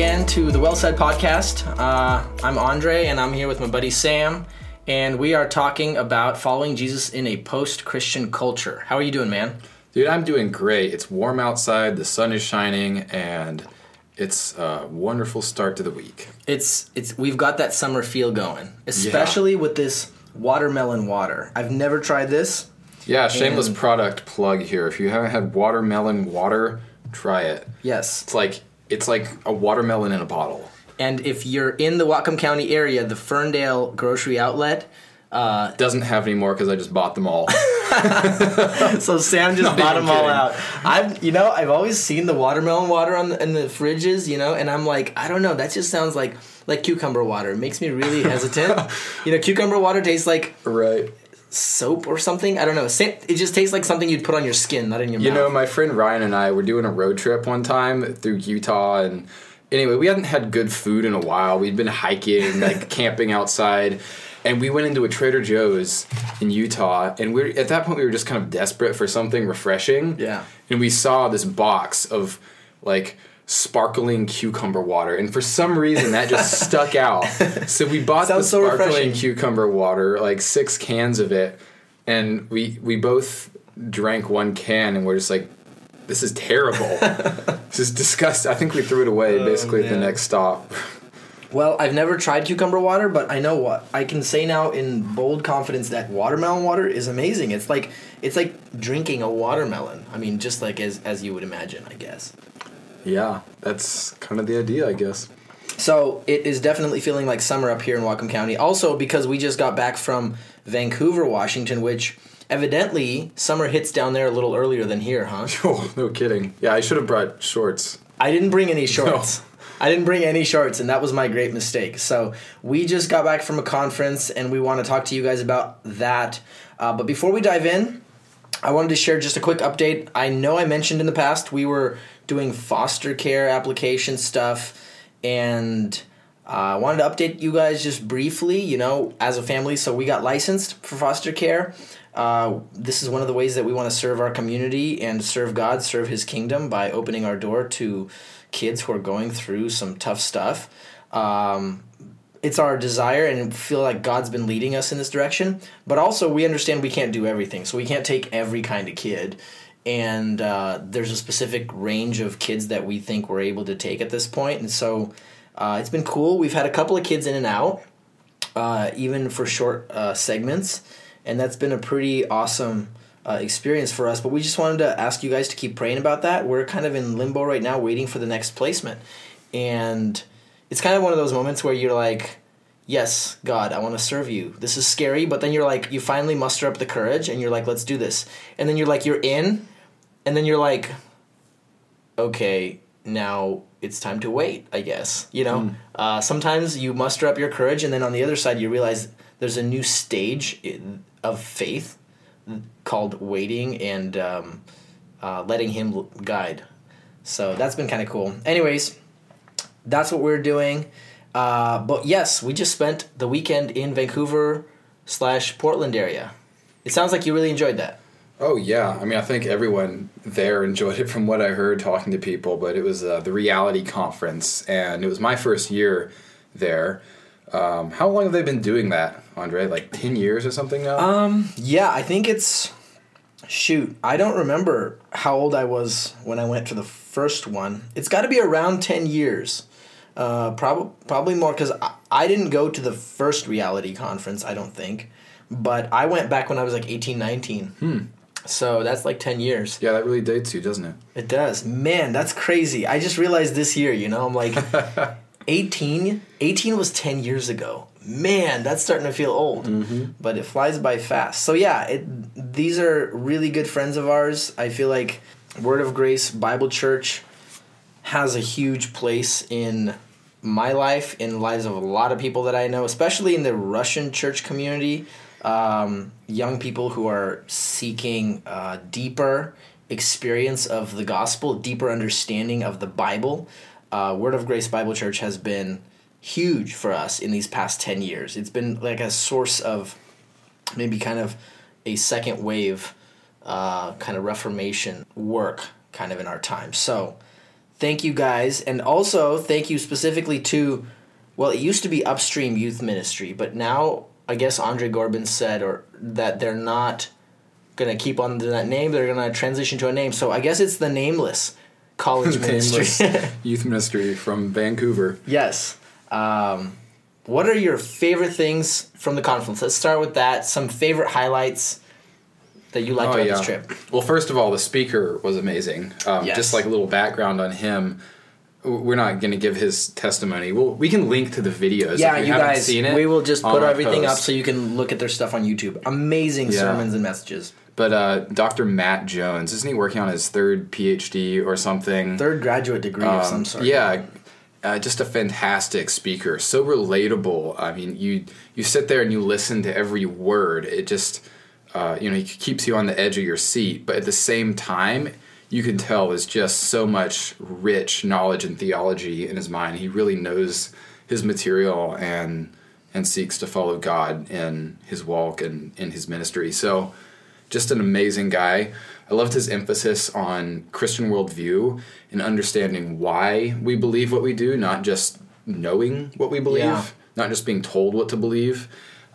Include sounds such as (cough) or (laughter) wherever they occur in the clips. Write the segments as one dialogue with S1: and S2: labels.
S1: and welcome back again to the Well Said podcast. Uh, I'm Andre, and I'm here with my buddy Sam, and we are talking about following Jesus in a post Christian culture. How are you doing, man?
S2: Dude, I'm doing great. It's warm outside, the sun is shining, and it's a wonderful start to the week.
S1: It's it's we've got that summer feel going, especially with this watermelon water. I've never tried this.
S2: Yeah, shameless
S1: And-
S2: product plug here. If you haven't had watermelon water, try it.
S1: Yes,
S2: It's like it's like a watermelon in a bottle.
S1: and if you're in the Whatcom County area, the Ferndale Grocery Outlet. Uh,
S2: Doesn't have any more because I just bought them all. (laughs)
S1: so Sam just (laughs)
S2: Not
S1: bought them all out. I've, you know, I've always seen the watermelon water on the, in the fridges, you know, and I'm like, I don't know, that just sounds like like cucumber water. It makes me really hesitant. (laughs) you know, cucumber water tastes like
S2: right.
S1: Soap or something. I don't know. It just tastes like something you'd put on your skin, not in your mouth.
S2: You know, my friend Ryan and I were doing a road trip one time through Utah, and anyway, we hadn't had good food in a while. We'd been hiking, (laughs) like camping outside, and we went into a Trader Joe's in Utah, and we are at that point we were just kind of desperate for something refreshing.
S1: Yeah.
S2: and we saw this box of like sparkling cucumber water, and for some reason that just (laughs) stuck out. So we bought the
S1: Sounds so
S2: sparkling
S1: refreshing.
S2: cucumber water, like six cans of it, and we we both drank one can, and we're just like, "This is terrible. (laughs) this is disgusting." I think we threw it away oh, basically at the next stop.
S1: Well, I've never tried cucumber water, but I know what I can say now in bold confidence that watermelon water is amazing. It's like it's like drinking a watermelon. I mean, just like as as you would imagine, I guess.
S2: Yeah, that's kind of the idea, I guess.
S1: So it is definitely feeling like summer up here in Whatcom County. Also, because we just got back from Vancouver, Washington, which evidently summer hits down there a little earlier than here, huh? (laughs)
S2: Oh, no kidding. Yeah, I should have brought shorts.
S1: I didn't bring any shorts. I didn't bring any shorts, and that was my great mistake. So we just got back from a conference, and we want to talk to you guys about that. Uh, but before we dive in, I wanted to share just a quick update. I know I mentioned in the past we were doing foster care application stuff, and uh, I wanted to update you guys just briefly, you know, as a family. So we got licensed for foster care. Uh, this is one of the ways that we want to serve our community and serve God, serve His kingdom by opening our door to kids who are going through some tough stuff. Um, it's our desire and feel like God's been leading us in this direction. But also, we understand we can't do everything, so we can't take every kind of kid. And uh, there's a specific range of kids that we think we're able to take at this point. And so uh, it's been cool. We've had a couple of kids in and out, uh, even for short uh, segments, and that's been a pretty awesome uh, experience for us. But we just wanted to ask you guys to keep praying about that. We're kind of in limbo right now, waiting for the next placement, and it's kind of one of those moments where you're like, "Yes, God, I want to serve you. This is scary," but then you're like, you finally muster up the courage, and you're like, "Let's do this," and then you're like, you're in, and then you're like, "Okay, now." It's time to wait, I guess. You know, uh, sometimes you muster up your courage, and then on the other side, you realize there's a new stage in, of faith called waiting and um, uh, letting him guide. So that's been kind of cool. Anyways, that's what we're doing. Uh, but yes, we just spent the weekend in Vancouver slash Portland area. It sounds like you really enjoyed that.
S2: Oh yeah, I mean I think everyone there enjoyed it from what I heard talking to people. But it was uh, the reality conference, and it was my first year there. Um, how long have they been doing that, Andre? Like ten years or something now?
S1: Um, yeah, I think it's shoot. I don't remember how old I was when I went to the first one. It's got to be around ten years. Uh, probably probably more because I, I didn't go to the first reality conference. I don't think, but I went back when I was like 18, 19. Hmm. So that's like ten years.
S2: yeah, that really dates you, doesn't it?
S1: It does. Man, that's crazy. I just realized this year, you know, I'm like (laughs) 18 18 was 10 years ago. Man, that's starting to feel old. But it flies by fast. So yeah, it these are really good friends of ours. I feel like Word of Grace Bible Church has a huge place in my life, in the lives of a lot of people that I know, especially in the Russian church community. Um, young people who are seeking uh, deeper experience of the gospel, deeper understanding of the Bible. Uh, Word of Grace Bible Church has been huge for us in these past 10 years. It's been like a source of maybe kind of a second wave uh, kind of Reformation work kind of in our time. So thank you guys, and also thank you specifically to, well, it used to be Upstream Youth Ministry, but now I guess Andre Gorbin said or that they're not gonna keep on that name. They're gonna transition to a name. So I guess it's the Nameless College (laughs) Ministry. (laughs)
S2: Youth ministry from Vancouver.
S1: yes. Um, what are your favorite things from the conference? Let's start with that. Some favorite highlights that you liked
S2: Oh,
S1: about
S2: yeah.
S1: this trip.
S2: Well, first of all, the speaker was amazing. Um,
S1: Yes.
S2: Just like a little background on him. We're not going to give his testimony. Well, we can link to the videos.
S1: Yeah,
S2: if
S1: you
S2: haven't
S1: guys.
S2: Seen it
S1: we will just put everything up so you can look at their stuff on YouTube. Amazing
S2: Yeah.
S1: sermons and messages.
S2: But uh, Dr. Matt Jones, isn't he working on his third PhD or something?
S1: Third graduate degree of some
S2: Um,
S1: sort.
S2: Yeah, uh, just a fantastic speaker. So relatable. I mean, you you sit there and you listen to every word. It just uh, you know he keeps you on the edge of your seat, but at the same time. You can tell there's just so much rich knowledge and theology in his mind. He really knows his material and and seeks to follow God in his walk and in his ministry. So, just an amazing guy. I loved his emphasis on Christian worldview and understanding why we believe what we do, not just knowing what we believe,
S1: Yeah.
S2: not just being told what to believe,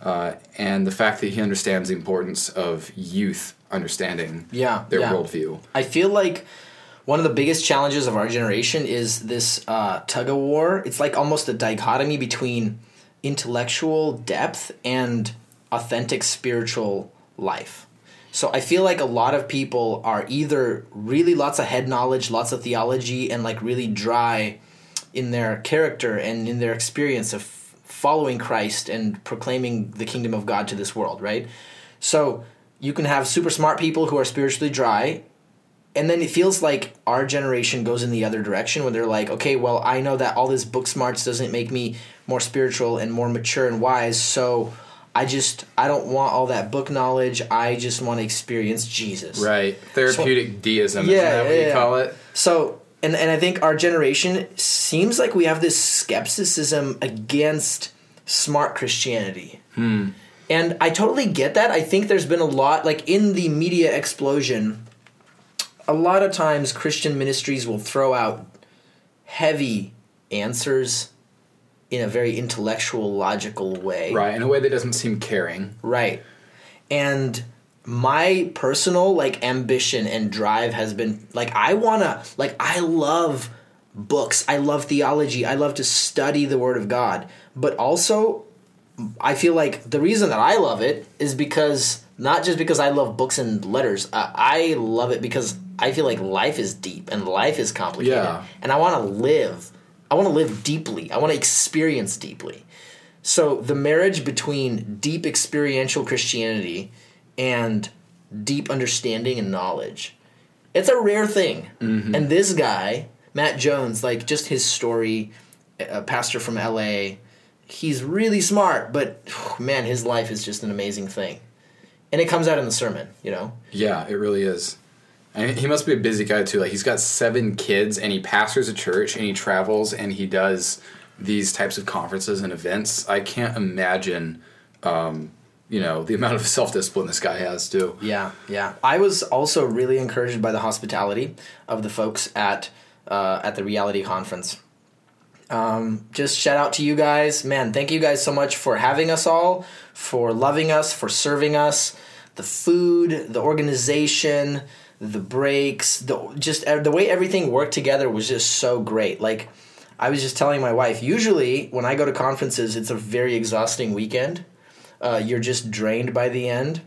S2: uh, and the fact that he understands the importance of youth understanding
S1: Yeah,
S2: their
S1: yeah.
S2: worldview.
S1: I feel like one of the biggest challenges of our generation is this uh, tug of war. It's like almost a dichotomy between intellectual depth and authentic spiritual life. So I feel like a lot of people are either really lots of head knowledge, lots of theology, and like really dry in their character and in their experience of following Christ and proclaiming the kingdom of God to this world, right? So you can have super smart people who are spiritually dry, and then it feels like our generation goes in the other direction when they're like, okay, well, I know that all this book smarts doesn't make me more spiritual and more mature and wise, so I just I don't want all that book knowledge. I just want to experience Jesus.
S2: Right. Therapeutic deism,
S1: Yeah,
S2: isn't that what
S1: yeah,
S2: you
S1: yeah.
S2: call it?
S1: So, and and I think our generation seems like we have this skepticism against smart Christianity. Hmm. And I totally get that. I think there's been a lot like in the media explosion a lot of times Christian ministries will throw out heavy answers in a very intellectual logical way.
S2: Right, in a way that doesn't seem caring.
S1: Right. And my personal like ambition and drive has been like I want to like I love books. I love theology. I love to study the word of God. But also I feel like the reason that I love it is because not just because I love books and letters. Uh, I love it because I feel like life is deep and life is complicated.
S2: Yeah.
S1: And I want to live. I want to live deeply. I want to experience deeply. So the marriage between deep experiential Christianity and deep understanding and knowledge, it's a rare thing. And this guy, Matt Jones, like just his story, a pastor from LA, he's really smart, but man, his life is just an amazing thing. And it comes out in the sermon, you know?
S2: Yeah, it really is. And he must be a busy guy too. Like he's got seven kids, and he pastors a church, and he travels, and he does these types of conferences and events. I can't imagine, um, you know, the amount of (laughs) self discipline this guy has too.
S1: Yeah, yeah. I was also really encouraged by the hospitality of the folks at uh, at the reality conference. Um, just shout out to you guys, man. Thank you guys so much for having us all, for loving us, for serving us. The food, the organization, the breaks, the just the way everything worked together was just so great. Like I was just telling my wife, usually when I go to conferences, it's a very exhausting weekend. Uh, you're just drained by the end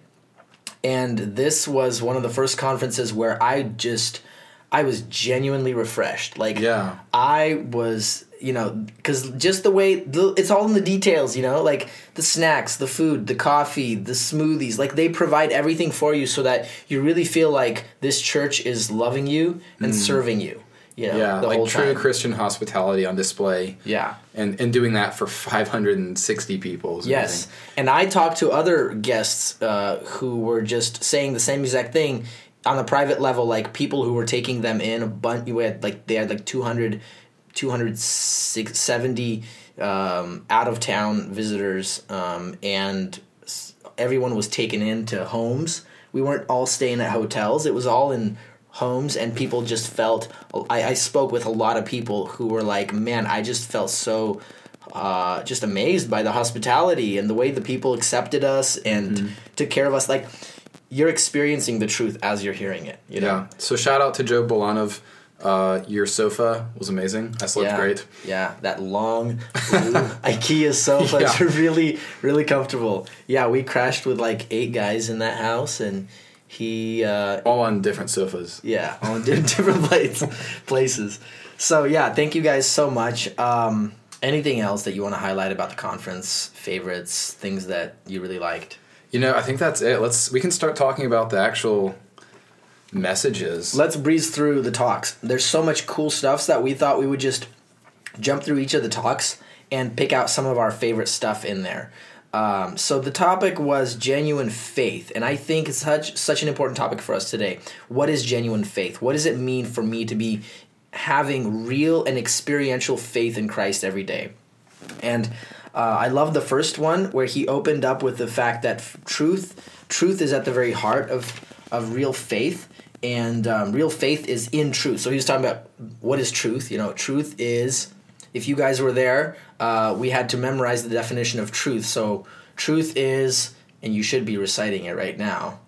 S1: and this was one of the first conferences where I just I was genuinely refreshed. Like
S2: Yeah.
S1: I was, you know, because just the way the, it's all in the details, you know, like the snacks, the food, the coffee, the smoothies. Like they provide everything for you so that you really feel like this church is loving you and serving you. You know.
S2: Yeah,
S1: the
S2: like
S1: whole
S2: true
S1: time.
S2: Christian hospitality on display.
S1: Yeah.
S2: And and doing that for (laughs) 560 people.
S1: Yes, and I talked to other guests uh, who were just saying the same exact thing on a private level, like people who were taking them in a bunch. We had like they had like 200, 270 um, out of town visitors, um, and everyone was taken into homes. We weren't all staying at hotels. It was all in homes and people just felt I, I spoke with a lot of people who were like man i just felt so uh, just amazed by the hospitality and the way the people accepted us and
S2: Mm-hmm.
S1: took care of us like you're experiencing the truth as you're hearing it you know
S2: Yeah. So shout out to Joe Bolanov. Uh, your sofa was amazing. I slept
S1: yeah,
S2: great.
S1: Yeah, that long (laughs) blue IKEA sofa
S2: Yeah.
S1: really, really comfortable. Yeah, we crashed with like eight guys in that house, and he, uh,
S2: All on different sofas.
S1: yeah, on (laughs) different places, places. So yeah, thank you guys so much. Um, anything else that you want to highlight about the conference? Favorites, things that you really liked.
S2: You know, I think that's it. Let's we can start talking about the actual messages.
S1: Let's breeze through the talks. There's so much cool stuff that we thought we would just jump through each of the talks and pick out some of our favorite stuff in there. Um, so the topic was genuine faith, and I think it's such such an important topic for us today. What is genuine faith? What does it mean for me to be having real and experiential faith in Christ every day? And uh, I love the first one where he opened up with the fact that truth truth is at the very heart of of real faith, and um, real faith is in truth. So he was talking about what is truth. You know, truth is. If you guys were there, uh, we had to memorize the definition of truth. So truth is, and you should be reciting it right now.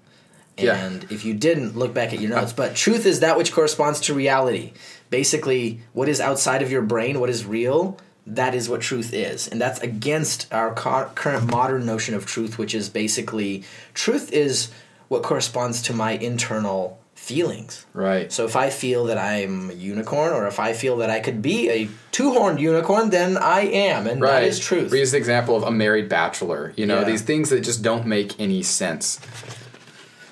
S2: Yeah.
S1: And if you didn't, look back at your notes. But truth is that which corresponds to reality. Basically, what is outside of your brain, what is real, that is what truth is. And that's against our co- current modern notion of truth, which is basically truth is what corresponds to my internal feelings.
S2: Right.
S1: So if I feel that I'm a unicorn, or if I feel that I could be a two-horned unicorn, then I am, and
S2: Right.
S1: that is truth.
S2: We use the example of a married bachelor. You know,
S1: Yeah.
S2: these things that just don't make any sense.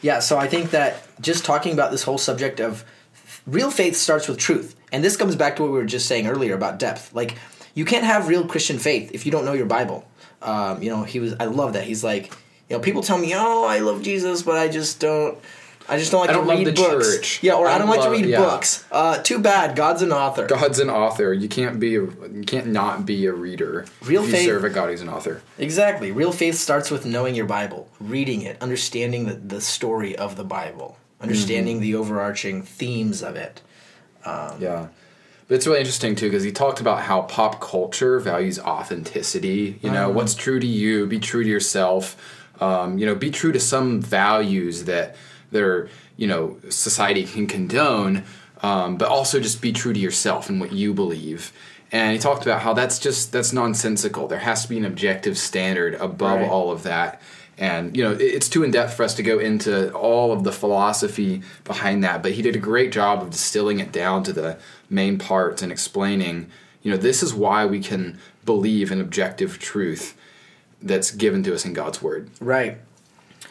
S1: Yeah, so I think that just talking about this whole subject of real faith starts with truth. And this comes back to what we were just saying earlier about depth. Like, you can't have real Christian faith if you don't know your Bible. Um, you know, he was, I love that. He's like, you know, people tell me, oh, I love Jesus, but I just don't. I just don't like
S2: I don't
S1: to
S2: love
S1: read
S2: the
S1: books.
S2: church.
S1: Yeah, or I,
S2: I
S1: don't like to read
S2: yeah.
S1: books. Uh, too bad. God's an author.
S2: God's an author. You can't be a, you can't not be a reader.
S1: Real
S2: if
S1: faith-
S2: You serve a God who's an author.
S1: Exactly. Real faith starts with knowing your Bible, reading it, understanding the, the story of the Bible, understanding the overarching themes of it.
S2: Yeah. But it's really interesting too because he talked about how pop culture values authenticity. You know, what's true to you, be true to yourself. Um, you know, be true to some values that are you know society can condone, um, but also just be true to yourself and what you believe. And he talked about how that's just that's nonsensical. There has to be an objective standard above
S1: Right.
S2: all of that. And you know, it's too in depth for us to go into all of the philosophy behind that. But he did a great job of distilling it down to the main parts and explaining, you know, this is why we can believe in objective truth that's given to us in God's word.
S1: Right.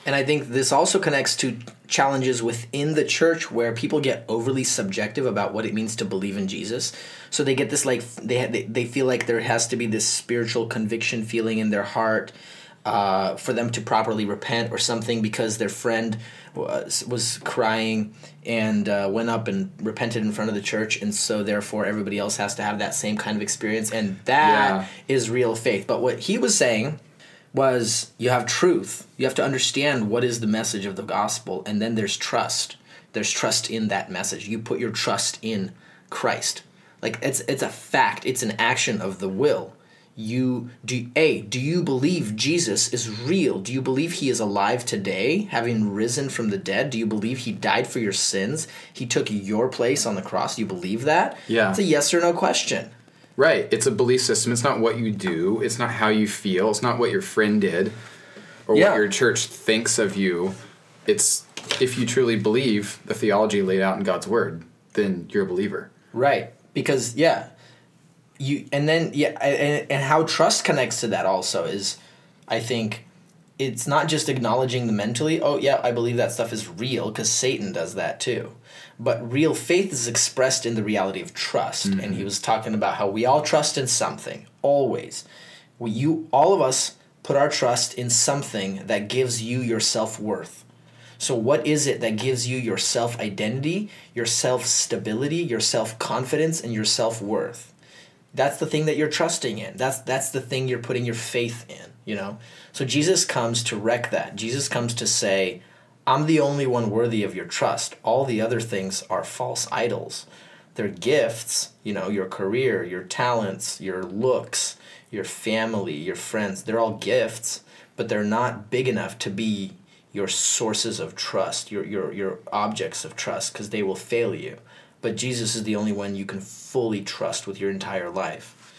S1: And I think this also connects to challenges within the church where people get overly subjective about what it means to believe in Jesus. So they get this like they they, they feel like there has to be this spiritual conviction feeling in their heart uh, for them to properly repent or something because their friend was was crying and uh, went up and repented in front of the church and so therefore everybody else has to have that same kind of experience and that is
S2: Yeah.
S1: real faith. But what he was saying was you have truth. You have to understand what is the message of the gospel, and then there's trust. There's trust in that message. You put your trust in Christ. Like it's it's a fact. It's an action of the will. You do a do you believe Jesus is real? Do you believe he is alive today, having risen from the dead? Do you believe he died for your sins? He took your place on the cross. Do you believe that?
S2: Yeah.
S1: It's a yes or no question.
S2: Right. It's a belief system. It's not what you do. It's not how you feel. It's not what your friend did or
S1: Yeah.
S2: what your church thinks of you. It's if you truly believe the theology laid out in God's word, then you're a believer.
S1: Right. Because yeah, you and then yeah, and, and how trust connects to that also is, I think, it's not just acknowledging the mentally. Oh yeah, I believe that stuff is real because Satan does that too. But real faith is expressed in the reality of trust, and he mm-hmm. was talking about how we all trust in something always. We, you, all of us, put our trust in something that gives you your self worth. So, what is it that gives you your self identity, your self stability, your self confidence, and your self worth? That's the thing that you're trusting in. That's that's the thing you're putting your faith in. You know. So Jesus comes to wreck that. Jesus comes to say, I'm the only one worthy of your trust. All the other things are false idols. They're gifts, you know, your career, your talents, your looks, your family, your friends. They're all gifts, but they're not big enough to be your sources of trust, your your your objects of trust because they will fail you. But Jesus is the only one you can fully trust with your entire life.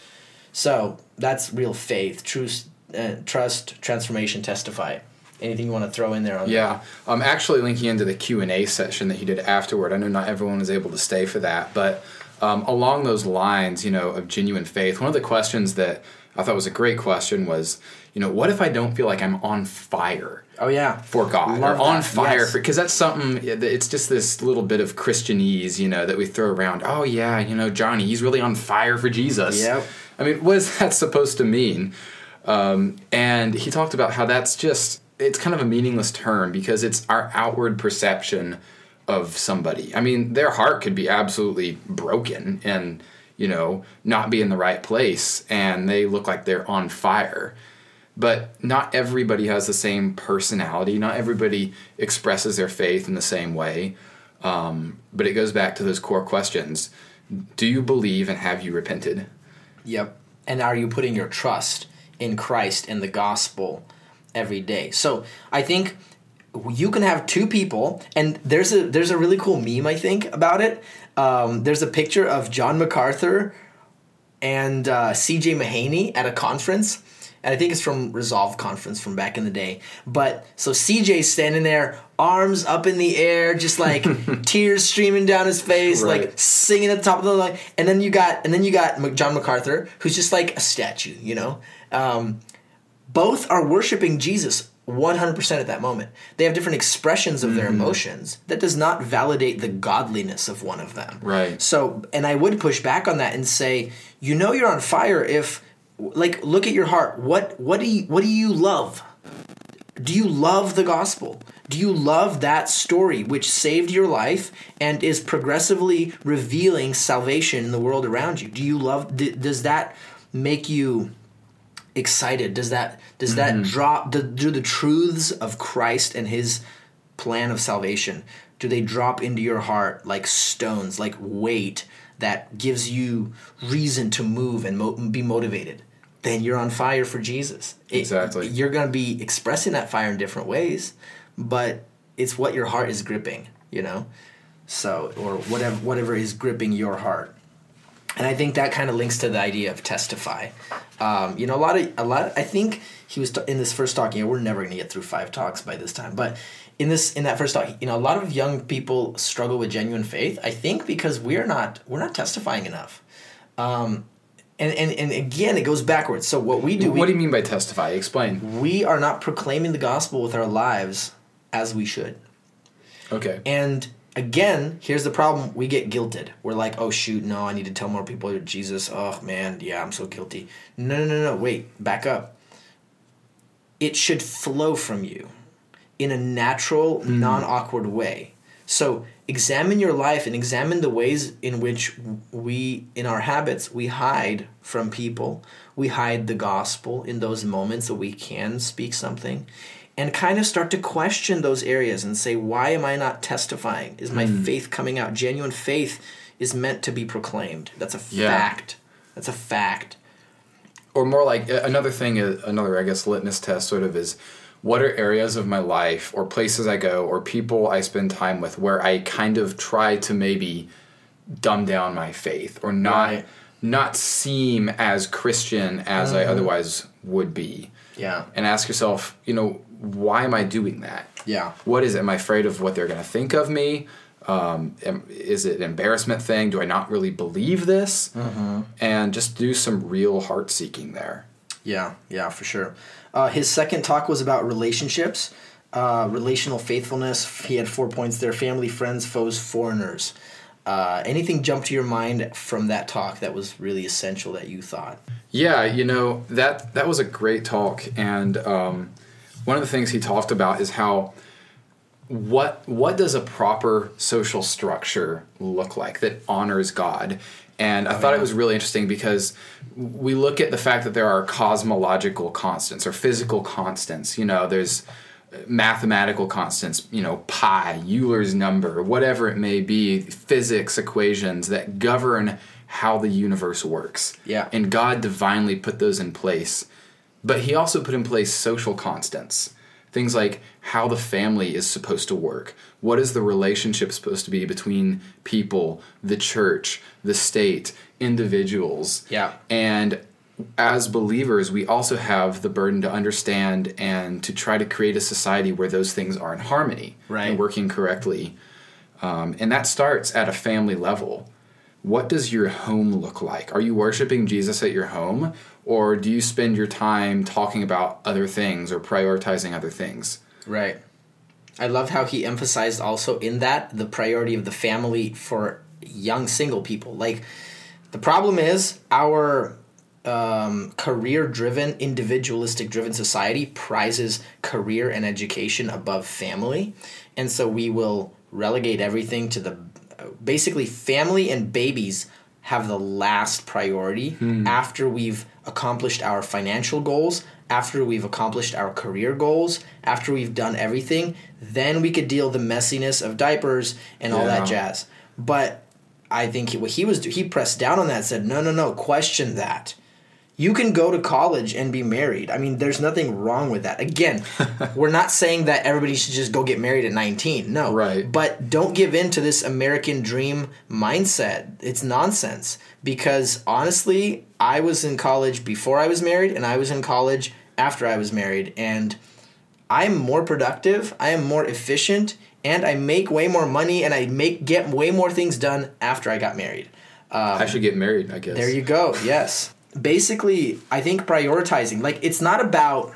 S1: So, that's real faith, true uh, trust, transformation, testify. Anything you want to throw in there on
S2: yeah i'm actually linking into the q&a session that he did afterward i know not everyone was able to stay for that but um, along those lines you know of genuine faith one of the questions that i thought was a great question was you know what if i don't feel like i'm on fire
S1: oh yeah.
S2: for god
S1: Love
S2: or on
S1: that,
S2: fire
S1: yes.
S2: for because that's something it's just this little bit of christianese you know that we throw around oh yeah you know johnny he's really on fire for jesus.
S1: Yep.
S2: i mean what is (laughs) that supposed to mean um, and he talked about how that's just it's kind of a meaningless term because it's our outward perception of somebody. I mean, their heart could be absolutely broken and, you know, not be in the right place and they look like they're on fire. But not everybody has the same personality. Not everybody expresses their faith in the same way. Um, but it goes back to those core questions Do you believe and have you repented?
S1: Yep. And are you putting your trust in Christ and the gospel every day? So I think you can have two people, and there's a there's a really cool meme I think about it. Um, there's a picture of John MacArthur and uh, C.J. Mahaney at a conference. And I think it's from Resolved conference from back in the day. But so CJ's standing there, arms up in the air, just like (laughs) tears streaming down his face,
S2: Right.
S1: like singing at the top of the line. And then you got and then you got John MacArthur, who's just like a statue, you know. Um, both are worshiping Jesus 100% at that moment. They have different expressions of
S2: Mm-hmm.
S1: their emotions. That does not validate the godliness of one of them.
S2: Right.
S1: So, and I would push back on that and say, you know you're on fire if like look at your heart. What what do you what do you love? Do you love the gospel? Do you love that story which saved your life and is progressively revealing salvation in the world around you? Do you love d- does that make you excited? Does that does that mm-hmm. drop do, do the truths of Christ and his plan of salvation do they drop into your heart like stones, like weight that gives you reason to move and mo- be motivated? Then you're on fire for Jesus. It-
S2: Exactly.
S1: you're going to be expressing that fire in different ways, but it's what your heart is gripping, you know? So, or whatever whatever is gripping your heart. And I think that kind of links to the idea of testify. Um, you know, a lot of a lot. I think he was t- in this first talk. You know, we're never going to get through five talks by this time, but in this in that first talk, you know, a lot of young people struggle with genuine faith. I think because we're not we're not testifying enough. Um, and, and and again, it goes backwards. So what we do, we,
S2: what do you mean by testify? Explain.
S1: we are not proclaiming the gospel with our lives as we should.
S2: Okay.
S1: And again, here's the problem: we get guilted. We're like, "Oh shoot, no, I need to tell more people Jesus." Oh man, yeah, I'm so guilty. No, no, no, no. Wait, back up. It should flow from you in a natural, hmm. non-awkward way. So examine your life and examine the ways in which we, in our habits, we hide from people. We hide the gospel in those moments that we can speak something. And kind of start to question those areas and say, why am I not testifying? Is my hmm. faith coming out? Genuine faith is meant to be proclaimed. That's a
S2: Yeah.
S1: fact. That's a fact.
S2: or more like another thing another i guess litmus test sort of is what are areas of my life or places i go or people i spend time with where i kind of try to maybe dumb down my faith or not
S1: Right.
S2: not seem as christian as i mm-hmm. otherwise would be
S1: Yeah.
S2: and ask yourself you know why am i doing that
S1: Yeah.
S2: what is it? Am I afraid of what they're going to think of me? Um, am, is it an embarrassment thing? Do I not really believe this? Mm-hmm. And just do some real heart seeking there.
S1: Yeah, yeah, for sure. Uh, his second talk was about relationships, uh, relational faithfulness. He had four points there: family, friends, foes, foreigners. Uh, anything jump to your mind from that talk that was really essential that you thought?
S2: Yeah, you know that that was a great talk, and um, one of the things he talked about is how what what does a proper social structure look like that honors God? And I oh, thought it was really interesting because we look at the fact that there are cosmological constants or physical constants. You know, there's uh, mathematical constants, you know, pi, Euler's number, whatever it may be, physics equations that govern how the universe works.
S1: Yeah.
S2: And God divinely put those in place. But he also put in place social constants. Things like how the family is supposed to work. What is the relationship supposed to be between people, the church, the state, individuals?
S1: Yeah.
S2: And as believers, we also have the burden to understand and to try to create a society where those things are in harmony
S1: Right.
S2: and working correctly. Um, and that starts at a family level. What does your home look like? Are you worshiping Jesus at your home, or do you spend your time talking about other things or prioritizing other things?
S1: Right. I love how he emphasized also in that the priority of the family for young single people. Like, the problem is our um, career driven, individualistic driven society prizes career and education above family. And so we will relegate everything to the basically family and babies have the last priority hmm. after we've accomplished our financial goals, after we've accomplished our career goals, after we've done everything, then we could deal the messiness of diapers and all that jazz. But I think what he was do he pressed down on that and said, "No, no, no, question that." You can go to college and be married. I mean, there's nothing wrong with that. Again, (laughs) we're not saying that everybody should just go get married at 19. No.
S2: Right.
S1: But don't give in to this American dream mindset. It's nonsense. Because honestly, I was in college before I was married, and I was in college after I was married. And I'm more productive, I am more efficient, and I make way more money, and I make get way more things done after I got married.
S2: Um, I should get married, I guess.
S1: There you go. Yes. Basically, I think prioritizing like it's not about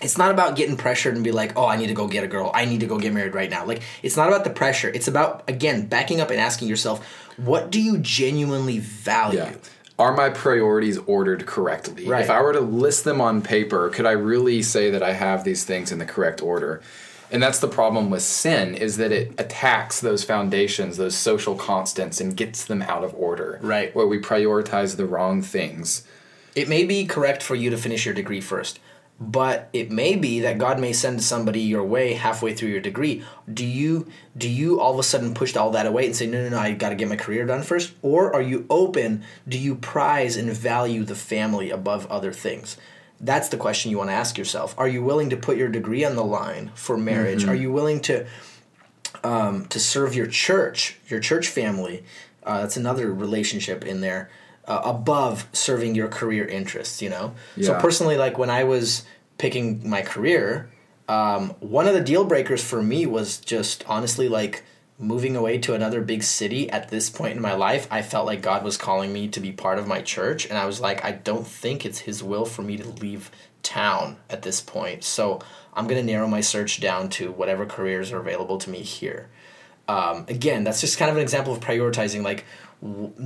S1: it's not about getting pressured and be like, "Oh, I need to go get a girl. I need to go get married right now." Like it's not about the pressure. It's about again, backing up and asking yourself, "What do you genuinely value?"
S2: Yeah. Are my priorities ordered correctly?
S1: Right.
S2: If I were to list them on paper, could I really say that I have these things in the correct order? And that's the problem with sin is that it attacks those foundations, those social constants and gets them out of order.
S1: Right.
S2: Where we prioritize the wrong things.
S1: It may be correct for you to finish your degree first, but it may be that God may send somebody your way halfway through your degree. Do you do you all of a sudden push all that away and say, no, no, no, I got to get my career done first? Or are you open? Do you prize and value the family above other things? That's the question you want to ask yourself. Are you willing to put your degree on the line for marriage? Are you willing to um, to serve your church, your church family? Uh, that's another relationship in there uh, above serving your career interests. You know. So personally, like when I was picking my career, um, one of the deal breakers for me was just honestly like moving away to another big city at this point in my life. I felt like God was calling me to be part of my church, and I was like, I don't think it's His will for me to leave town at this point. So I'm gonna narrow my search down to whatever careers are available to me here. Um, again, that's just kind of an example of prioritizing. Like,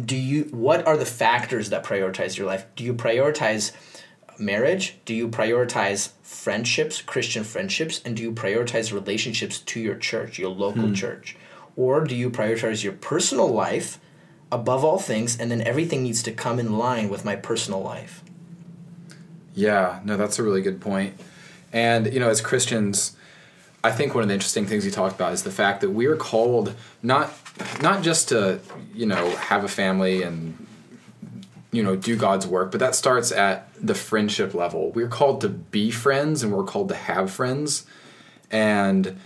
S1: do you? What are the factors that prioritize your life? Do you prioritize marriage? Do you prioritize friendships, Christian friendships, and do you prioritize relationships to your church, your local church, or do you prioritize your personal life above all things, and then everything needs to come in line with my personal life?
S2: Yeah, no, that's a really good point. And you know, as Christians, I think one of the interesting things he talked about is the fact that we are called not not just to you know have a family and you know do God's work, but that starts at the friendship level. We're called to be friends, and we're called to have friends, and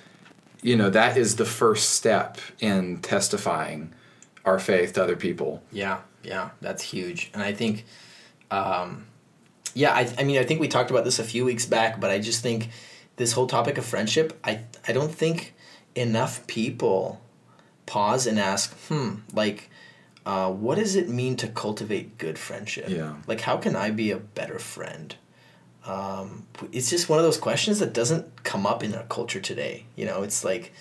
S2: you know that is the first step in testifying our faith to other people.
S1: Yeah, yeah, that's huge. And I think, um, yeah, I, I mean, I think we talked about this a few weeks back, but I just think this whole topic of friendship, I, I don't think enough people pause and ask, hmm, like, uh, what does it mean to cultivate good friendship?
S2: Yeah.
S1: Like, how can I be a better friend? Um, it's just one of those questions that doesn't come up in our culture today. You know, it's like,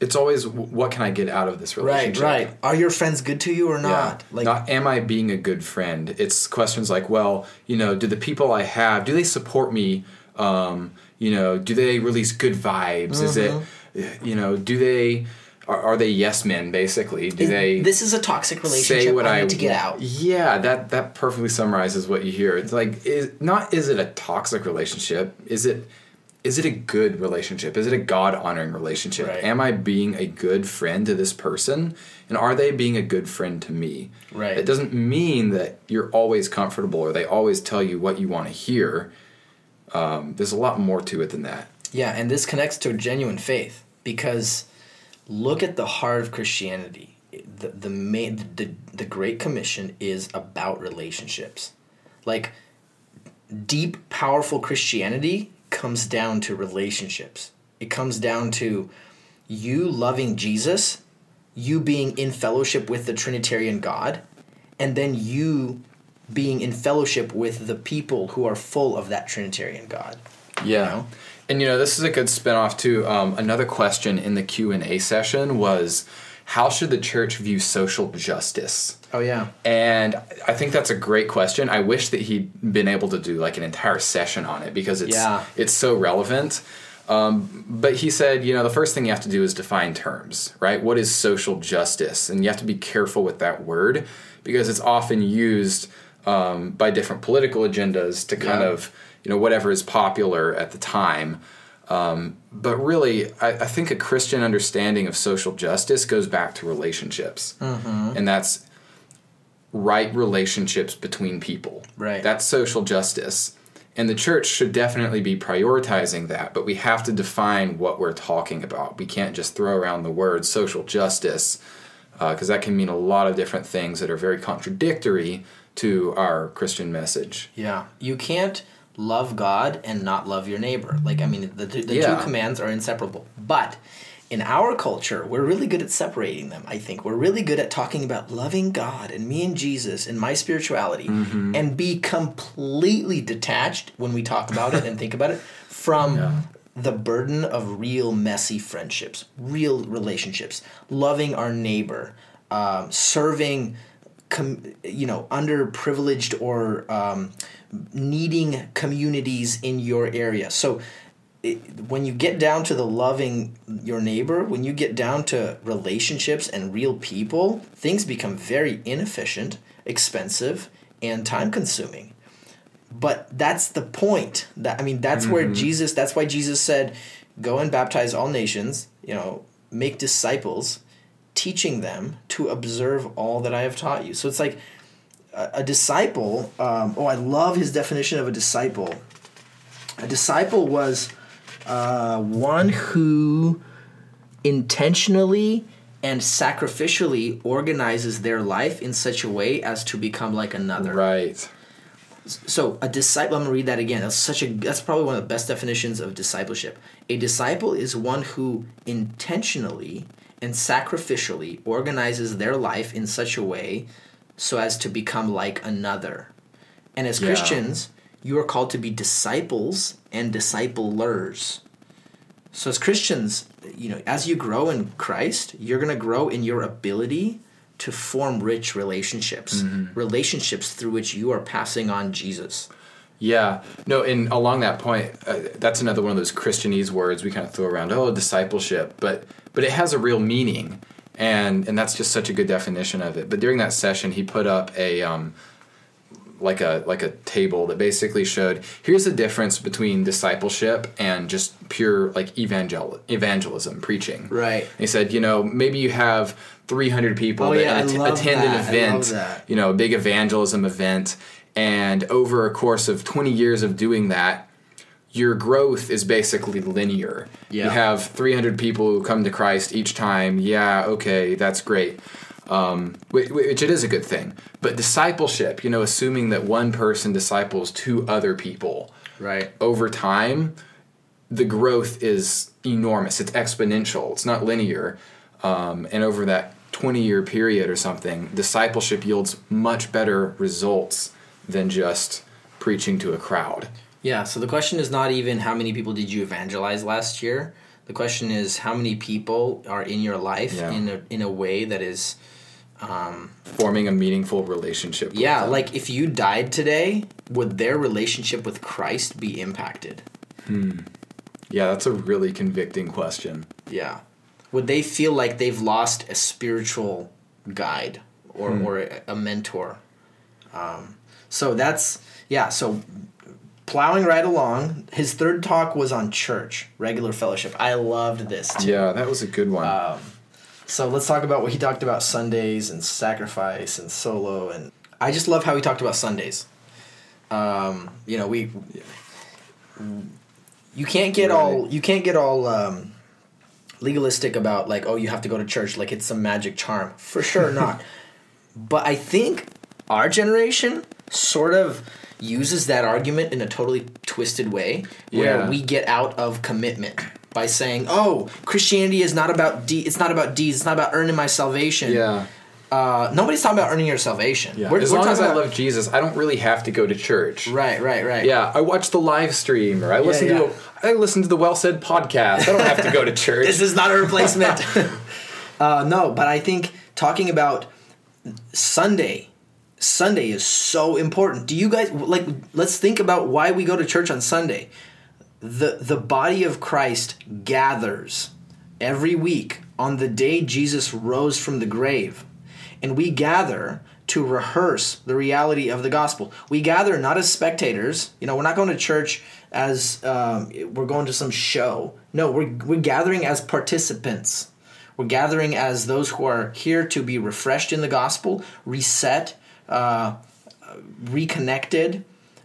S2: It's always what can I get out of this relationship?
S1: right. right. Are your friends good to you or not?
S2: Yeah.
S1: Like,
S2: not am I being a good friend? It's questions like, well, you know, do the people I have do they support me? Um, you know, do they release good vibes? Is it,
S1: Mm-hmm.
S2: you know, do they are, are they yes men basically? Do
S1: is-
S2: they
S1: this is a toxic relationship.
S2: say what
S1: I
S2: I
S1: need to get out.
S2: Yeah, that that perfectly summarizes what you hear. It's like is not is it a toxic relationship? Is it is it a good relationship? Is it a God honoring relationship?
S1: Right.
S2: Am I being a good friend to this person? And are they being a good friend to me?
S1: Right.
S2: It doesn't mean that you're always comfortable or they always tell you what you want to hear. Um, there's a lot more to it than that.
S1: Yeah, and this connects to a genuine faith because look at the heart of Christianity. The the main the, the Great Commission is about relationships. Like deep powerful Christianity comes down to relationships. It comes down to you loving Jesus, you being in fellowship with the Trinitarian God, and then you being in fellowship with the people who are full of that Trinitarian God.
S2: Yeah.
S1: know?
S2: And you know, this is a good spinoff too. Um, another question in the Q and A session was, how should the church view social justice?
S1: Oh yeah.
S2: And I think that's a great question. I wish that he'd been able to do like an entire session on it because it's
S1: Yeah.
S2: it's so relevant. Um, but he said, you know, the first thing you have to do is define terms, right? What is social justice? And you have to be careful with that word because it's often used um, by different political agendas to kind
S1: Yeah.
S2: of, you know, whatever is popular at the time. Um, but really, I, I think a Christian understanding of social justice goes back to relationships.
S1: Mm-hmm.
S2: And that's right relationships between people.
S1: Right.
S2: That's social justice. And the church should definitely be prioritizing that, but we have to define what we're talking about. We can't just throw around the word social justice because that can mean a lot of different things that are very contradictory to our Christian message.
S1: Yeah, you can't love God and not love your neighbor. Like I mean, the, the
S2: Yeah.
S1: two commands are inseparable. But in our culture, we're really good at separating them. I think we're really good at talking about loving God and me and Jesus and my spirituality,
S2: Mm-hmm.
S1: and be completely detached when we talk about it and think about it (laughs) from.
S2: Yeah.
S1: The burden of real messy friendships, real relationships, loving our neighbor, um, serving com- you know underprivileged or um, needing communities in your area. So it, when you get down to the loving your neighbor when you get down to relationships and real people things become very inefficient expensive and time consuming but that's the point. That i mean that's where jesus that's why jesus said go and baptize all nations you know make disciples teaching them to observe all that i have taught you. So it's like a, a disciple um, oh i love his definition of a disciple. A disciple was uh, one who intentionally and sacrificially organizes their life in such a way as to become like another.
S2: Right.
S1: so a disciple i'm going to read that again. That's such a that's probably one of the best definitions of discipleship. A disciple is one who intentionally and sacrificially organizes their life in such a way so as to become like another. And as
S2: Yeah.
S1: christians you are called to be disciples and disciplers. So as christians you know as you grow in christ you're going to grow in your ability to form rich relationships mm-hmm. relationships through which you are passing on jesus
S2: Yeah, no, and along that point, uh, that's another one of those Christianese words we kind of throw around. Oh, discipleship, but but it has a real meaning, and and that's just such a good definition of it. But during that session, he put up a um, like a like a table that basically showed here's the difference between discipleship and just pure like evangel evangelism preaching.
S1: Right.
S2: And he said, you know, maybe you have 300 people
S1: Oh,
S2: that
S1: yeah,
S2: att- attend
S1: that.
S2: an event, you know, a big evangelism event, and over a course of 20 years of doing that, your growth is basically linear.
S1: Yeah.
S2: You have 300 people who come to Christ each time. Yeah, okay, that's great. Um, whi- which it is a good thing. But discipleship, you know, assuming that one person disciples two other people,
S1: right
S2: over time, the growth is enormous. It's exponential. It's not linear. Um, and over that 20 year period or something, discipleship yields much better results than just preaching to a crowd.
S1: yeah so the question is not even how many people did you evangelize last year the question is how many people are in your life
S2: Yeah.
S1: in a in a way that is
S2: Forming a meaningful relationship. with
S1: yeah like if you died today would their relationship with christ be impacted Hmm.
S2: yeah, that's a really convicting question.
S1: Yeah. Would they feel like they've lost a spiritual guide or, or a, a mentor? Um, so that's, yeah, so plowing right along. His third talk was on church, regular fellowship. I loved this too.
S2: Yeah, that was a good one.
S1: Um, so let's talk about what he talked about Sundays and sacrifice and solo and I just love how he talked about Sundays. Um, you know, we you can't get
S2: Right.
S1: all you can't get all um, legalistic about like oh you have to go to church like it's some magic charm for sure (laughs) not. But I think our generation sort of uses that argument in a totally twisted way where
S2: Yeah.
S1: we get out of commitment by saying, "Oh, Christianity is not about de- it's not about deeds, it's not about earning my salvation."
S2: yeah.
S1: Uh, nobody's talking about earning your salvation.
S2: Yeah.
S1: We're-
S2: as
S1: we're
S2: long as I
S1: about-
S2: love Jesus, I don't really have to go to church.
S1: Right, right, right.
S2: Yeah, I watch the live stream or I listen
S1: yeah.
S2: to a, I listen to the Well Said podcast. I don't have to go to (laughs) church.
S1: This is not a replacement. (laughs) uh, no, but I think talking about Sunday, Sunday is so important. Do you guys like? Let's think about why we go to church on Sunday. the The body of Christ gathers every week on the day Jesus rose from the grave, and we gather to rehearse the reality of the gospel. We gather not as spectators. You know, we're not going to church as um, we're going to some show. No, we're we're gathering as participants. We're gathering as those who are here to be refreshed in the gospel, reset, uh, reconnected,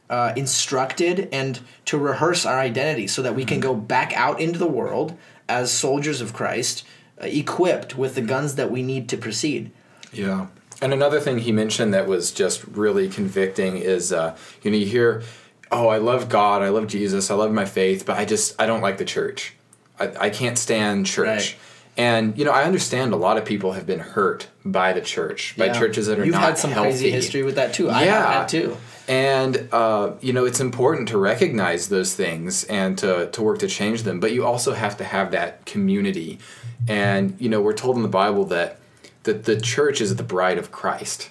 S1: uh, instructed, and to rehearse our identity so that we can go back out into the world as soldiers of Christ, uh, equipped with the guns that we need to proceed.
S2: Yeah. And another thing he mentioned that was just really convicting is, uh, you know, you hear, oh, I love God, I love Jesus, I love my faith, but I just, I don't like the church. I, I can't stand church.
S1: Right.
S2: And, you know, I understand a lot of people have been hurt by the church, by
S1: Yeah.
S2: churches that are
S1: You've
S2: not
S1: had some
S2: healthy.
S1: crazy history with that too. I
S2: Yeah.
S1: have had too.
S2: And uh, you know, it's important to recognize those things and to to work to change them. But you also have to have that community. And you know, we're told in the Bible that that the church is the bride of Christ.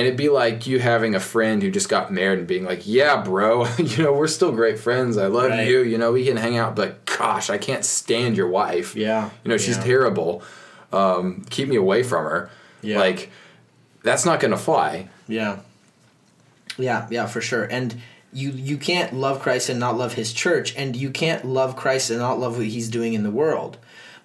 S2: And it'd be like you having a friend who just got married and being like, "Yeah, bro, (laughs) you know, we're still great friends. I love
S1: Right.
S2: you. You know, we can hang out, but gosh, I can't stand your wife.
S1: Yeah.
S2: you know, she's
S1: Yeah.
S2: terrible. Um, keep me away from her.
S1: Yeah.
S2: Like, that's not going to fly.
S1: Yeah. Yeah, yeah, for sure. And you you can't love Christ and not love his church and you can't love Christ and not love what he's doing in the world.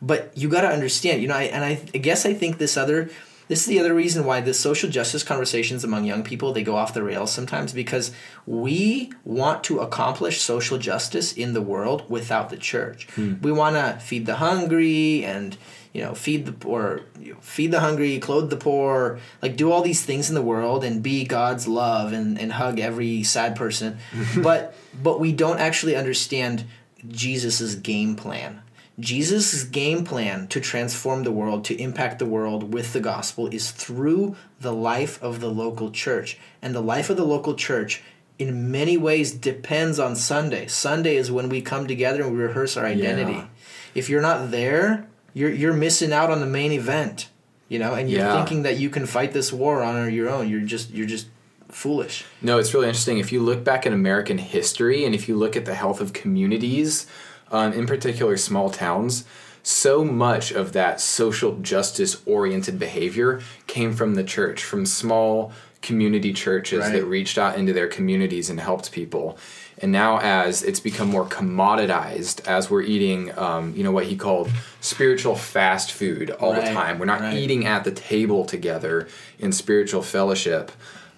S1: But you got to understand, you know, I, and I, I guess I think this other this is the other reason why the social justice conversations among young people they go off the rails sometimes because we want to accomplish social justice in the world without the church. Hmm. We want to feed the hungry and you know feed the poor, you know, feed the hungry, clothe the poor, like do all these things in the world and be God's love and, and hug every sad person. (laughs) but but we don't actually understand Jesus's game plan. Jesus' game plan to transform the world, to impact the world with the gospel, is through the life of the local church. And the life of the local church, in many ways, depends on Sunday. Sunday is when we come together and we rehearse our identity.
S2: Yeah.
S1: If you're not there, you're, you're missing out on the main event. You know, and you're
S2: Yeah.
S1: thinking that you can fight this war on your own. You're just you're just foolish.
S2: No, it's really interesting. If you look back at American history and if you look at the health of communities, um, in particular small towns, so much of that social justice oriented behavior came from the church, from small community churches
S1: Right.
S2: that reached out into their communities and helped people. And now, as it's become more commoditized, as we're eating, um, you know, what he called spiritual fast food all the time, we're not
S1: right.
S2: eating at the table together in spiritual fellowship.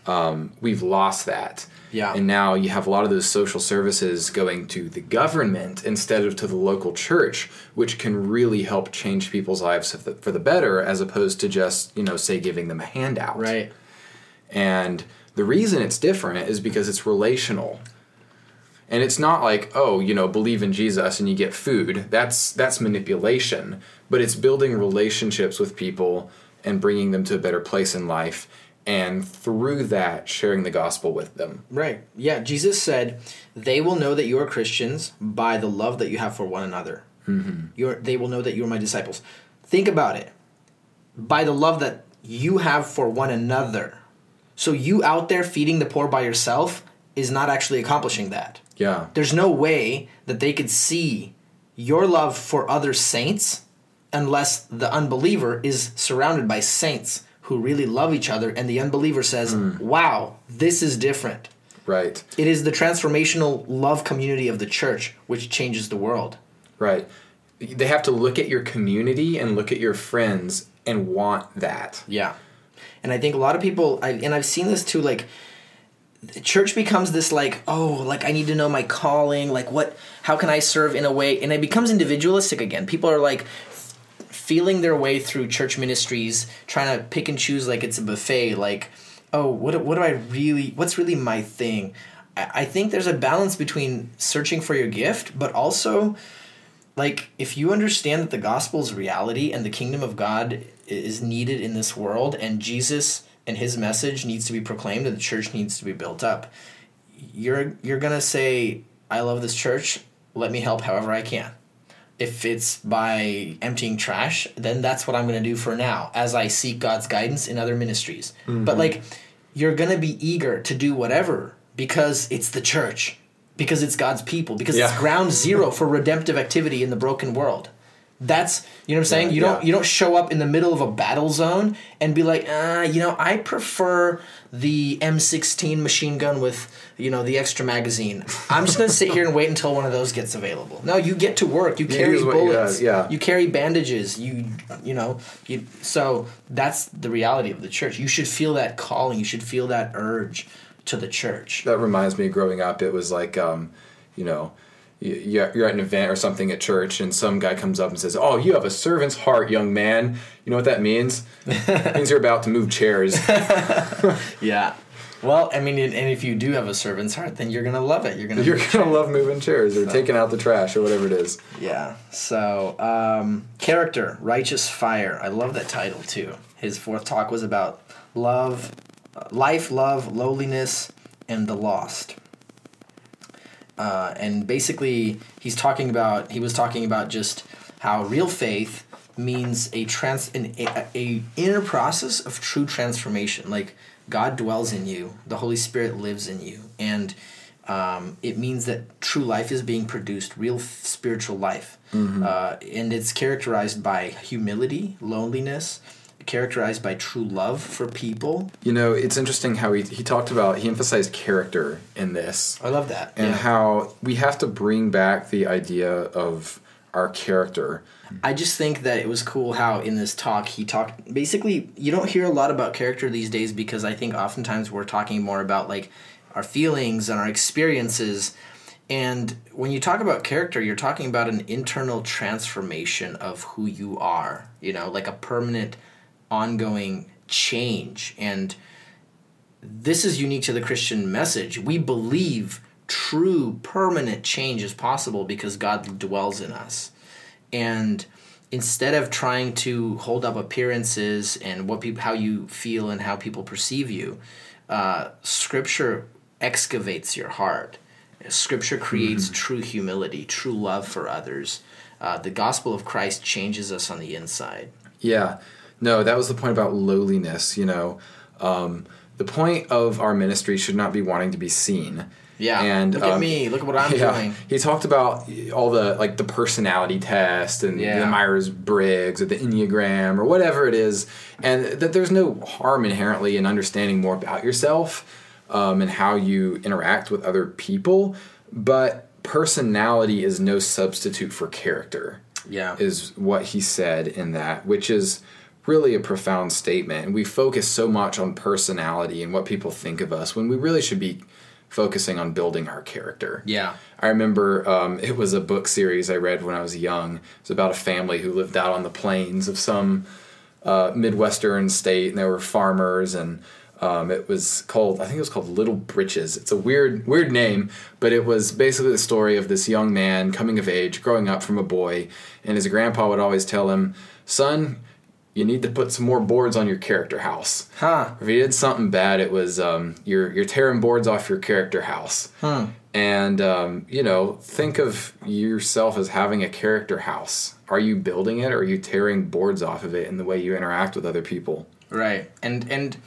S2: Um, we've lost that.
S1: Yeah.
S2: And now you have a lot of those social services going to the government instead of to the local church, which can really help change people's lives for the, better, as opposed to just, you know, say giving them a handout.
S1: Right.
S2: And the reason it's different is because it's relational. And it's not like, oh, you know, believe in Jesus and you get food. That's that's manipulation, but it's building relationships with people and bringing them to a better place in life and through that sharing the gospel with them.
S1: Right. Yeah. Jesus said, "They will know that you are Christians by the love that you have for one another. Mm-hmm. You're, they will know that you are my disciples." Think about it. By the love that you have for one another. So you out there feeding the poor by yourself is not actually accomplishing that.
S2: Yeah.
S1: There's no way that they could see your love for other saints unless the unbeliever is surrounded by saints who really love each other and the unbeliever says, hmm. "Wow, this is different."
S2: Right.
S1: It is the transformational love community of the church which changes the world.
S2: Right. They have to look at your community and look at your friends and want that.
S1: Yeah. And I think a lot of people, I, and I've seen this too, like, church becomes this like oh like i need to know my calling like what how can i serve in a way and it becomes individualistic again people are like feeling their way through church ministries trying to pick and choose like it's a buffet like oh what, what do i really what's really my thing? I, I think there's a balance between searching for your gift but also like if you understand that the gospel is reality and the kingdom of god is needed in this world and jesus and his message needs to be proclaimed and the church needs to be built up you're you're gonna say i love this church. Let me help however i can if it's by emptying trash then that's what i'm gonna do for now as i seek god's guidance in other ministries.
S2: Mm-hmm.
S1: but like you're gonna be eager to do whatever because it's the church because it's god's people because it's ground (laughs) zero for redemptive activity in the broken world that's you know what I'm saying.
S2: Yeah,
S1: you don't
S2: yeah.
S1: you don't show up in the middle of a battle zone and be like, uh, you know, I prefer the M16 machine gun with you know the extra magazine. I'm just gonna sit here and wait until one of those gets available. No, you get to work. You carry
S2: what you
S1: bullets.
S2: yeah.
S1: You carry bandages. You you know you. So that's the reality of the church. You should feel that calling. You should feel that urge to the church.
S2: That reminds me growing up. It was like, um, you know, you're you're at an event or something at church, and some guy comes up and says, "Oh, you have a servant's heart, young man." You know what that means? it (laughs) means you're about to move chairs. (laughs)
S1: Yeah. Well, I mean, and if you do have a servant's heart, then you're gonna love it. You're gonna
S2: You're gonna love moving chairs or taking out the trash or whatever it is.
S1: Yeah. So, um, character, righteous fire. I love that title too. His fourth talk was about love, uh, life, love, lowliness, and the lost. Uh, and basically, he's talking about. He was talking about just how real faith means a trans an, a, a inner process of true transformation. Like God dwells in you, the Holy Spirit lives in you, and um, it means that true life is being produced, real f- spiritual life, uh, and it's characterized by humility, lowliness, characterized by true love for people.
S2: You know, it's interesting how he he talked about he emphasized character in this.
S1: I love that.
S2: and
S1: yeah.
S2: how we have to bring back the idea of our character.
S1: I just think that it was cool how in this talk he talked. Basically, you don't hear a lot about character these days because I think oftentimes we're talking more about like our feelings and our experiences. And when you talk about character, you're talking about an internal transformation of who you are, you know, like a permanent, ongoing change. And this is unique to the Christian message. We believe true permanent change is possible because God dwells in us. And instead of trying to hold up appearances and what people how you feel and how people perceive you, uh, scripture excavates your heart. Scripture creates true humility, true love for others. Uh, the gospel of Christ changes us on the inside.
S2: Yeah. No, that was the point about lowliness, you know. Um, the point of our ministry should not be wanting to be seen.
S1: Yeah.
S2: And
S1: look at
S2: um,
S1: me. Look at what I'm (laughs)
S2: yeah,
S1: doing.
S2: He talked about all the like the personality test and
S1: Yeah.
S2: the Myers Briggs or the Enneagram or whatever it is, and that there's no harm inherently in understanding more about yourself um, and how you interact with other people, but personality is no substitute for character
S1: Yeah.
S2: is what he said in that, which is really a profound statement. And we focus so much on personality and what people think of us when we really should be focusing on building our character.
S1: yeah.
S2: I remember um, it was a book series I read when I was young. It was about a family who lived out on the plains of some uh, midwestern state, and they were farmers. And um, it was called, I think it was called Little Britches. It's a weird, weird name, but it was basically the story of this young man coming of age, growing up from a boy, and his grandpa would always tell him, "Son, you need to put some more boards on your character house."
S1: Huh.
S2: If you did something bad, it was um, you're you're tearing boards off your character house. And um, you know, think of yourself as having a character house. Are you building it, or are you tearing boards off of it in the way you interact with other people?
S1: Right. And and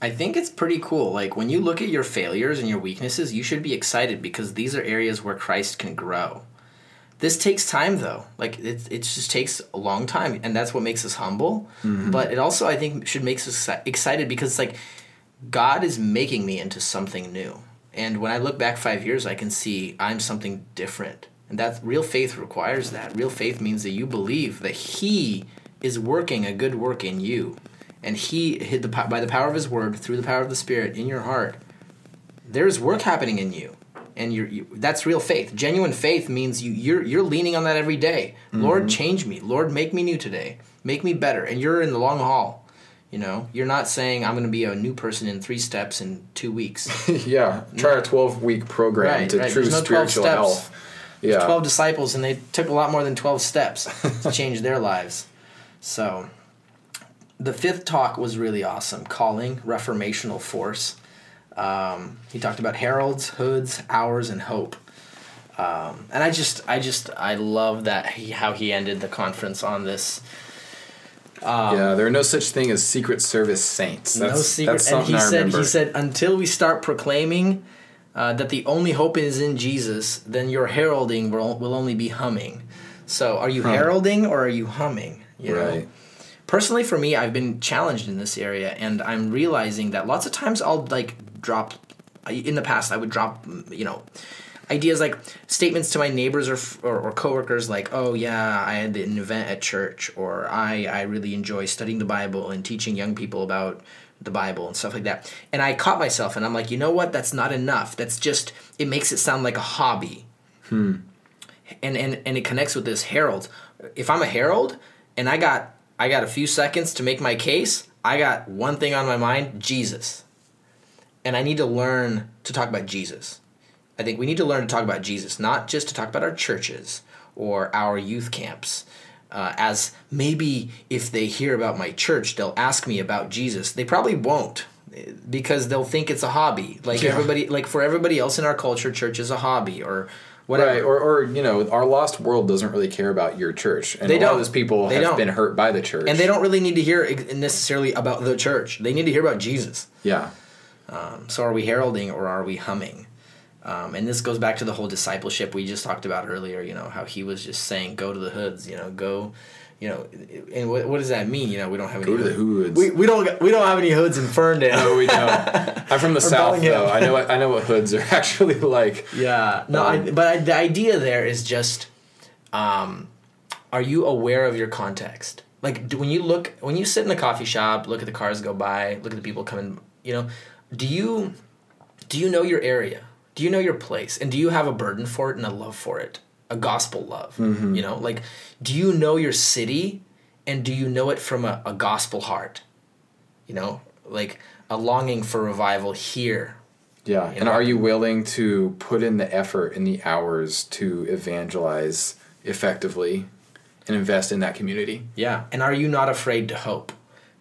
S1: I think it's pretty cool. Like when you look at your failures and your weaknesses, you should be excited because these are areas where Christ can grow. This takes time though. Like it it just takes a long time and that's what makes us humble. Mm-hmm. But it also I think should make us excited because it's like God is making me into something new. And when I look back five years, I can see I'm something different. And that real faith requires that. Real faith means that you believe that He is working a good work in you, and He hid the by the power of His Word through the power of the Spirit in your heart. There's work happening in you, and you're, you, that's real faith. Genuine faith means you you're you're leaning on that every day. Mm-hmm. Lord, change me. Lord, make me new today. Make me better. And you're in the long haul. You know, you're not saying I'm going to be a new person in three steps in two weeks. (laughs)
S2: yeah, try a 12 week program right, to right. true no spiritual health.
S1: Yeah, There's 12 disciples, and they took a lot more than 12 steps (laughs) to change their lives. So, the fifth talk was really awesome. Calling reformational force. Um, he talked about heralds, hoods, hours, and hope. Um, and I just, I just, I love that he how he ended the conference on this
S2: um, yeah, there are no such thing as Secret Service saints. That's, no secret.
S1: And he
S2: I
S1: said
S2: remember.
S1: he said until we start proclaiming uh, that the only hope is in Jesus, then your heralding will, will only be humming. So, are you huh. heralding or are you humming? You right. Know? Personally, for me, I've been challenged in this area, and I'm realizing that lots of times I'll like drop. In the past, I would drop, you know, ideas like statements to my neighbors or, or, or coworkers like oh yeah i had an event at church or i i really enjoy studying the bible and teaching young people about the bible and stuff like that. And i caught myself and i'm like you know what? That's not enough. That's just it makes it sound like a hobby.
S2: Hmm.
S1: and and and it connects with this herald if i'm a herald and i got i got a few seconds to make my case i got one thing on my mind jesus and i need to learn to talk about jesus I think we need to learn to talk about Jesus, not just to talk about our churches or our youth camps. Uh, as maybe if they hear about my church, they'll ask me about Jesus. They probably won't because they'll think it's a hobby. Like yeah. everybody, like for everybody else in our culture, church is a hobby or whatever. Right.
S2: Or, or you know, our lost world doesn't really care about your church, and they a don't. lot of those people they have don't. been hurt by the church,
S1: and they don't really need to hear necessarily about the church. They need to hear about Jesus.
S2: Yeah.
S1: Um, so, are we heralding or are we humming? Um, and this goes back to the whole discipleship we just talked about earlier. You know how he was just saying, "Go to the hoods." You know, go. You know, and what, what does that mean? You know, we don't have
S2: any. Go
S1: to
S2: the hoods.
S1: We, we don't we don't have any hoods in Ferndale.
S2: no, we don't. (laughs) I'm from the south though. I know what, I know what hoods are (laughs) actually like.
S1: Yeah. No, um, I, but I, the idea there is just, um, are you aware of your context? Like when you look when you sit in a coffee shop, look at the cars go by, look at the people coming. You know, do you do you know your area? do you know your place? And do you have a burden for it and a love for it? A gospel love
S2: mm-hmm.
S1: you know? Like do you know your city and do you know it from a, a gospel heart? You know? Like a longing for revival here.
S2: Yeah and know? are you willing to put in the effort and the hours to evangelize effectively and invest in that community?
S1: Yeah and are you not afraid to hope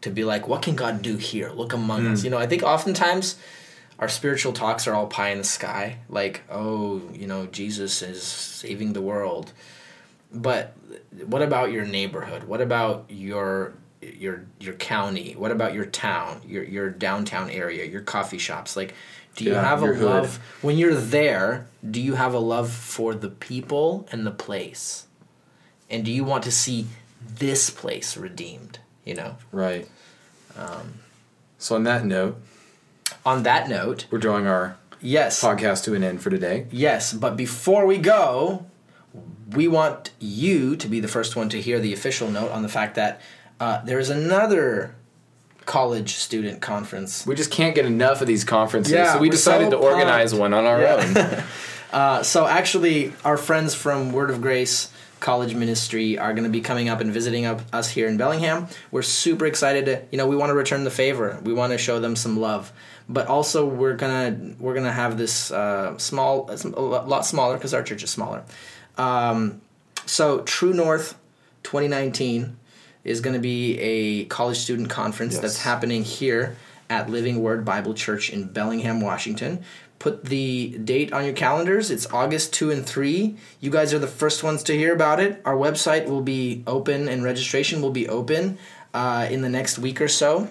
S1: to be like what can god do here? Look among mm. us you know i think oftentimes our spiritual talks are all pie in the sky. Like oh you know jesus is saving the world. But what about your neighborhood? What about your your your county? What about your town your your downtown area your coffee shops? Like do you yeah, have a love? When you're there do you have a love for the people and the place? And do you want to see this place redeemed you know
S2: right
S1: um,
S2: so on that note
S1: on that note,
S2: we're drawing our
S1: yes
S2: podcast to an end for today.
S1: Yes, but before we go, we want you to be the first one to hear the official note on the fact that uh, there is another college student conference.
S2: We just can't get enough of these conferences, yeah, so we decided so to organize one on our yeah.
S1: own. (laughs) uh, so actually, our friends from Word of Grace college ministry are going to be coming up and visiting up us here in Bellingham. We're super excited to, you know, we want to return the favor. We want to show them some love but also we're gonna we're gonna have this uh, small, a lot smaller because our church is smaller. Um, so True North 2019 is going to be a college student conference yes. that's happening here at Living Word Bible Church in Bellingham, Washington. Put the date on your calendars. It's August 2 and 3. You guys are the first ones to hear about it. Our website will be open and registration will be open uh, in the next week or so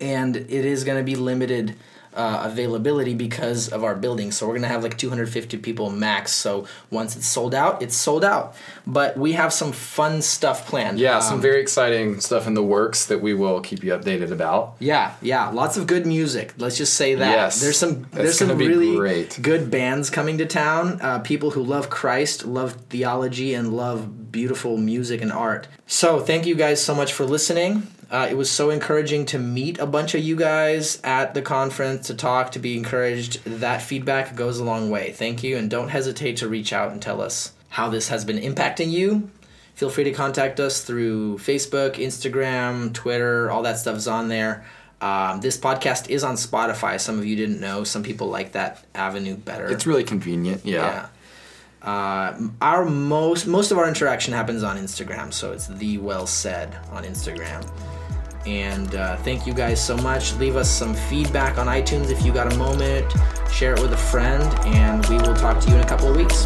S1: and it is going to be limited uh, availability because of our building. So we're gonna have like 250 people max. So once it's sold out, it's sold out. But we have some fun stuff planned.
S2: Yeah, some
S1: Um,
S2: very exciting stuff in the works that we will keep you updated about.
S1: yeah, yeah, lots of good music. Let's just say that.
S2: Yes,
S1: there's some there's some really
S2: great.
S1: good bands coming to town. Uh, people who love Christ, love theology, and love beautiful music and art. So thank you guys so much for listening. Uh, it was so encouraging to meet a bunch of you guys at the conference to talk, to be encouraged. That feedback goes a long way. Thank you, and don't hesitate to reach out and tell us how this has been impacting you. Feel free to contact us through Facebook, Instagram, Twitter. All that stuff is on there. Um, this podcast is on Spotify. Some of you didn't know. Some people like that avenue better.
S2: It's really convenient. Yeah.
S1: yeah. Uh, our most most of our interaction happens on Instagram, so it's the well said on Instagram. And uh, thank you guys so much. Leave us some feedback on iTunes if you got a moment. Share it with a friend, and we will talk to you in a couple of weeks.